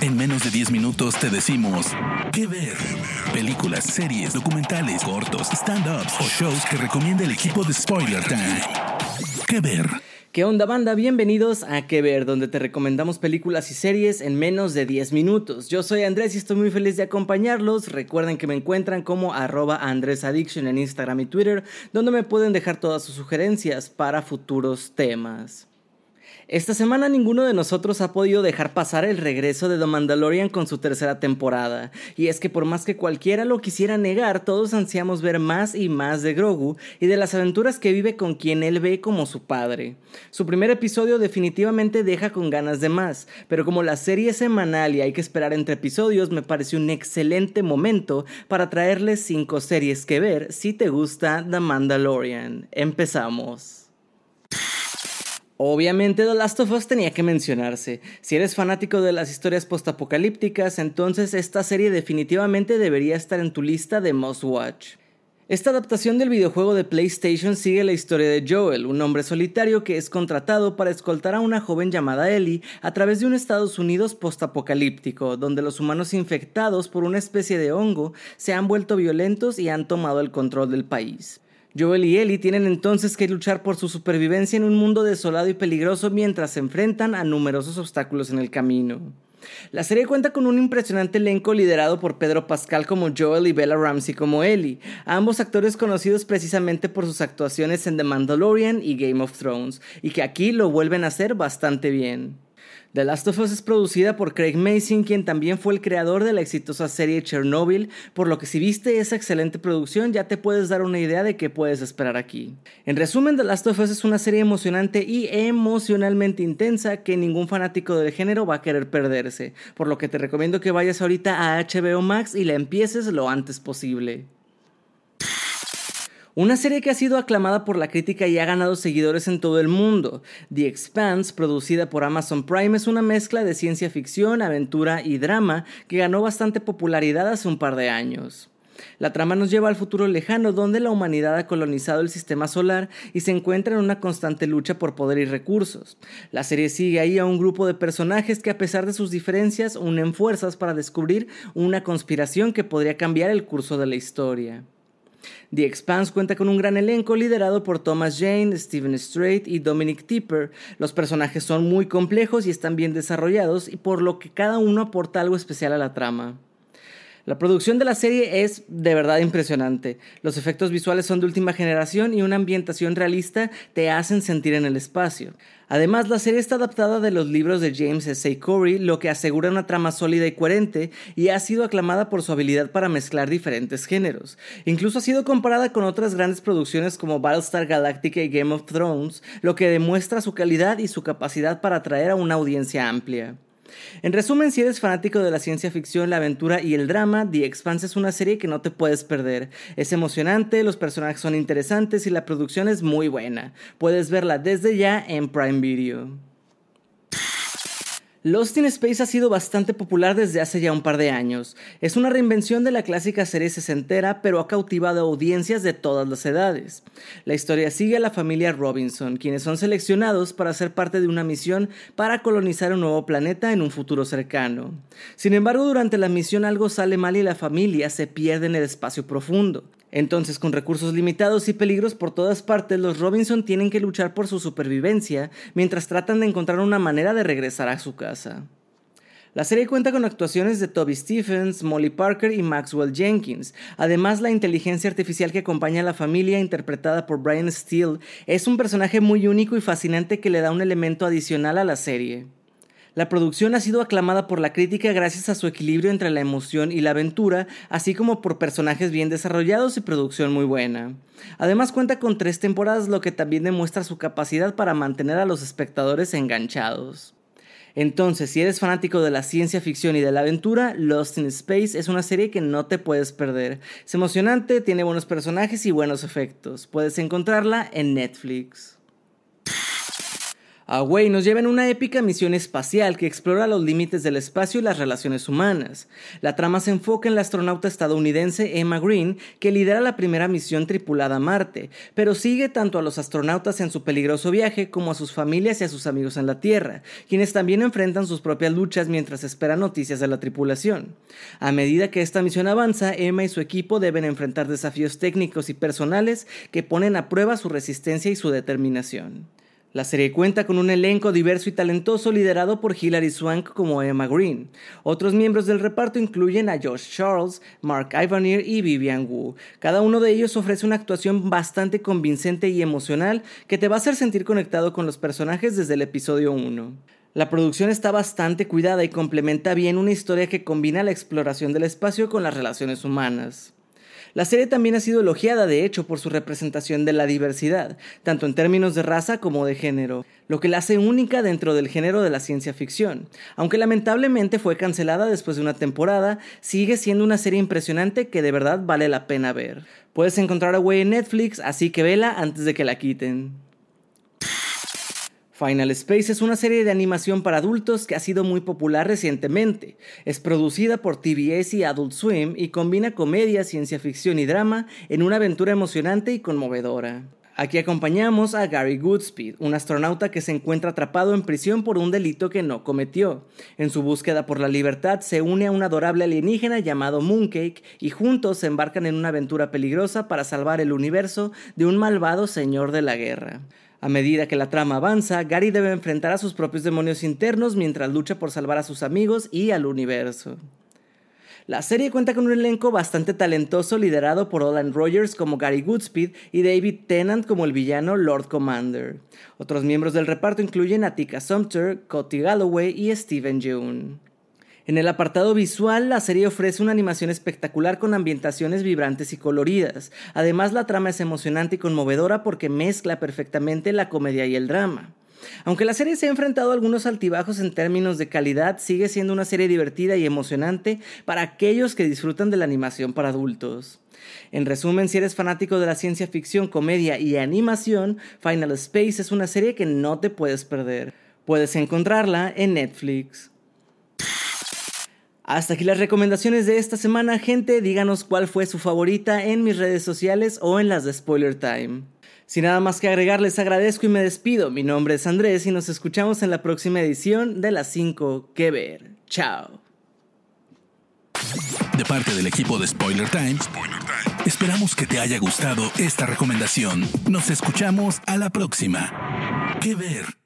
En menos de 10 minutos te decimos qué ver. Películas, series, documentales, cortos, stand-ups o shows que recomienda el equipo de Spoiler Time. ¿Qué ver? ¿Qué onda banda? Bienvenidos a Que Ver, donde te recomendamos películas y series en menos de 10 minutos. Yo soy Andrés y estoy muy feliz de acompañarlos. Recuerden que me encuentran como arroba AndrésAddiction en Instagram y Twitter, donde me pueden dejar todas sus sugerencias para futuros temas. Esta semana ninguno de nosotros ha podido dejar pasar el regreso de The Mandalorian con su tercera temporada, y es que por más que cualquiera lo quisiera negar, todos ansiamos ver más y más de Grogu y de las aventuras que vive con quien él ve como su padre. Su primer episodio definitivamente deja con ganas de más, pero como la serie es semanal y hay que esperar entre episodios, me pareció un excelente momento para traerles 5 series que ver si te gusta The Mandalorian. Empezamos. Obviamente The Last of Us tenía que mencionarse. Si eres fanático de las historias postapocalípticas, entonces esta serie definitivamente debería estar en tu lista de Must Watch. Esta adaptación del videojuego de PlayStation sigue la historia de Joel, un hombre solitario que es contratado para escoltar a una joven llamada Ellie a través de un Estados Unidos postapocalíptico, donde los humanos infectados por una especie de hongo se han vuelto violentos y han tomado el control del país. Joel y Ellie tienen entonces que luchar por su supervivencia en un mundo desolado y peligroso mientras se enfrentan a numerosos obstáculos en el camino. La serie cuenta con un impresionante elenco liderado por Pedro Pascal como Joel y Bella Ramsey como Ellie, ambos actores conocidos precisamente por sus actuaciones en The Mandalorian y Game of Thrones, y que aquí lo vuelven a hacer bastante bien. The Last of Us es producida por Craig Mason, quien también fue el creador de la exitosa serie Chernobyl, por lo que si viste esa excelente producción ya te puedes dar una idea de qué puedes esperar aquí. En resumen, The Last of Us es una serie emocionante y emocionalmente intensa que ningún fanático del género va a querer perderse, por lo que te recomiendo que vayas ahorita a HBO Max y la empieces lo antes posible. Una serie que ha sido aclamada por la crítica y ha ganado seguidores en todo el mundo. The Expanse, producida por Amazon Prime, es una mezcla de ciencia ficción, aventura y drama que ganó bastante popularidad hace un par de años. La trama nos lleva al futuro lejano donde la humanidad ha colonizado el sistema solar y se encuentra en una constante lucha por poder y recursos. La serie sigue ahí a un grupo de personajes que a pesar de sus diferencias unen fuerzas para descubrir una conspiración que podría cambiar el curso de la historia. The Expanse cuenta con un gran elenco liderado por Thomas Jane, Steven Strait y Dominic Tipper. Los personajes son muy complejos y están bien desarrollados y por lo que cada uno aporta algo especial a la trama. La producción de la serie es de verdad impresionante. Los efectos visuales son de última generación y una ambientación realista te hacen sentir en el espacio. Además, la serie está adaptada de los libros de James S. Corey, lo que asegura una trama sólida y coherente, y ha sido aclamada por su habilidad para mezclar diferentes géneros. Incluso ha sido comparada con otras grandes producciones como Battlestar Galactica y Game of Thrones, lo que demuestra su calidad y su capacidad para atraer a una audiencia amplia. En resumen, si eres fanático de la ciencia ficción, la aventura y el drama, The Expanse es una serie que no te puedes perder. Es emocionante, los personajes son interesantes y la producción es muy buena. Puedes verla desde ya en Prime Video. Lost in Space ha sido bastante popular desde hace ya un par de años. Es una reinvención de la clásica serie sesentera, pero ha cautivado audiencias de todas las edades. La historia sigue a la familia Robinson, quienes son seleccionados para ser parte de una misión para colonizar un nuevo planeta en un futuro cercano. Sin embargo, durante la misión algo sale mal y la familia se pierde en el espacio profundo. Entonces, con recursos limitados y peligros por todas partes, los Robinson tienen que luchar por su supervivencia mientras tratan de encontrar una manera de regresar a su casa. La serie cuenta con actuaciones de Toby Stephens, Molly Parker y Maxwell Jenkins. Además, la inteligencia artificial que acompaña a la familia, interpretada por Brian Steele, es un personaje muy único y fascinante que le da un elemento adicional a la serie. La producción ha sido aclamada por la crítica gracias a su equilibrio entre la emoción y la aventura, así como por personajes bien desarrollados y producción muy buena. Además cuenta con tres temporadas, lo que también demuestra su capacidad para mantener a los espectadores enganchados. Entonces, si eres fanático de la ciencia ficción y de la aventura, Lost in Space es una serie que no te puedes perder. Es emocionante, tiene buenos personajes y buenos efectos. Puedes encontrarla en Netflix. Away nos lleva en una épica misión espacial que explora los límites del espacio y las relaciones humanas. La trama se enfoca en la astronauta estadounidense Emma Green, que lidera la primera misión tripulada a Marte, pero sigue tanto a los astronautas en su peligroso viaje como a sus familias y a sus amigos en la Tierra, quienes también enfrentan sus propias luchas mientras esperan noticias de la tripulación. A medida que esta misión avanza, Emma y su equipo deben enfrentar desafíos técnicos y personales que ponen a prueba su resistencia y su determinación. La serie cuenta con un elenco diverso y talentoso liderado por Hilary Swank como Emma Green. Otros miembros del reparto incluyen a Josh Charles, Mark Ivanier y Vivian Wu. Cada uno de ellos ofrece una actuación bastante convincente y emocional que te va a hacer sentir conectado con los personajes desde el episodio 1. La producción está bastante cuidada y complementa bien una historia que combina la exploración del espacio con las relaciones humanas. La serie también ha sido elogiada, de hecho, por su representación de la diversidad, tanto en términos de raza como de género, lo que la hace única dentro del género de la ciencia ficción. Aunque lamentablemente fue cancelada después de una temporada, sigue siendo una serie impresionante que de verdad vale la pena ver. Puedes encontrar a Way en Netflix, así que vela antes de que la quiten. Final Space es una serie de animación para adultos que ha sido muy popular recientemente. Es producida por TBS y Adult Swim y combina comedia, ciencia ficción y drama en una aventura emocionante y conmovedora. Aquí acompañamos a Gary Goodspeed, un astronauta que se encuentra atrapado en prisión por un delito que no cometió. En su búsqueda por la libertad se une a un adorable alienígena llamado Mooncake y juntos se embarcan en una aventura peligrosa para salvar el universo de un malvado señor de la guerra. A medida que la trama avanza, Gary debe enfrentar a sus propios demonios internos mientras lucha por salvar a sus amigos y al universo. La serie cuenta con un elenco bastante talentoso liderado por Olan Rogers como Gary Goodspeed y David Tennant como el villano Lord Commander. Otros miembros del reparto incluyen a Tika Sumpter, Cody Galloway y Steven Yeun. En el apartado visual, la serie ofrece una animación espectacular con ambientaciones vibrantes y coloridas. Además, la trama es emocionante y conmovedora porque mezcla perfectamente la comedia y el drama. Aunque la serie se ha enfrentado a algunos altibajos en términos de calidad, sigue siendo una serie divertida y emocionante para aquellos que disfrutan de la animación para adultos. En resumen, si eres fanático de la ciencia ficción, comedia y animación, Final Space es una serie que no te puedes perder. Puedes encontrarla en Netflix. Hasta aquí las recomendaciones de esta semana, gente. Díganos cuál fue su favorita en mis redes sociales o en las de Spoiler Time. Sin nada más que agregar, les agradezco y me despido. Mi nombre es Andrés y nos escuchamos en la próxima edición de las 5 que ver. Chao. De parte del equipo de Spoiler Time, esperamos que te haya gustado esta recomendación. Nos escuchamos a la próxima. Que ver.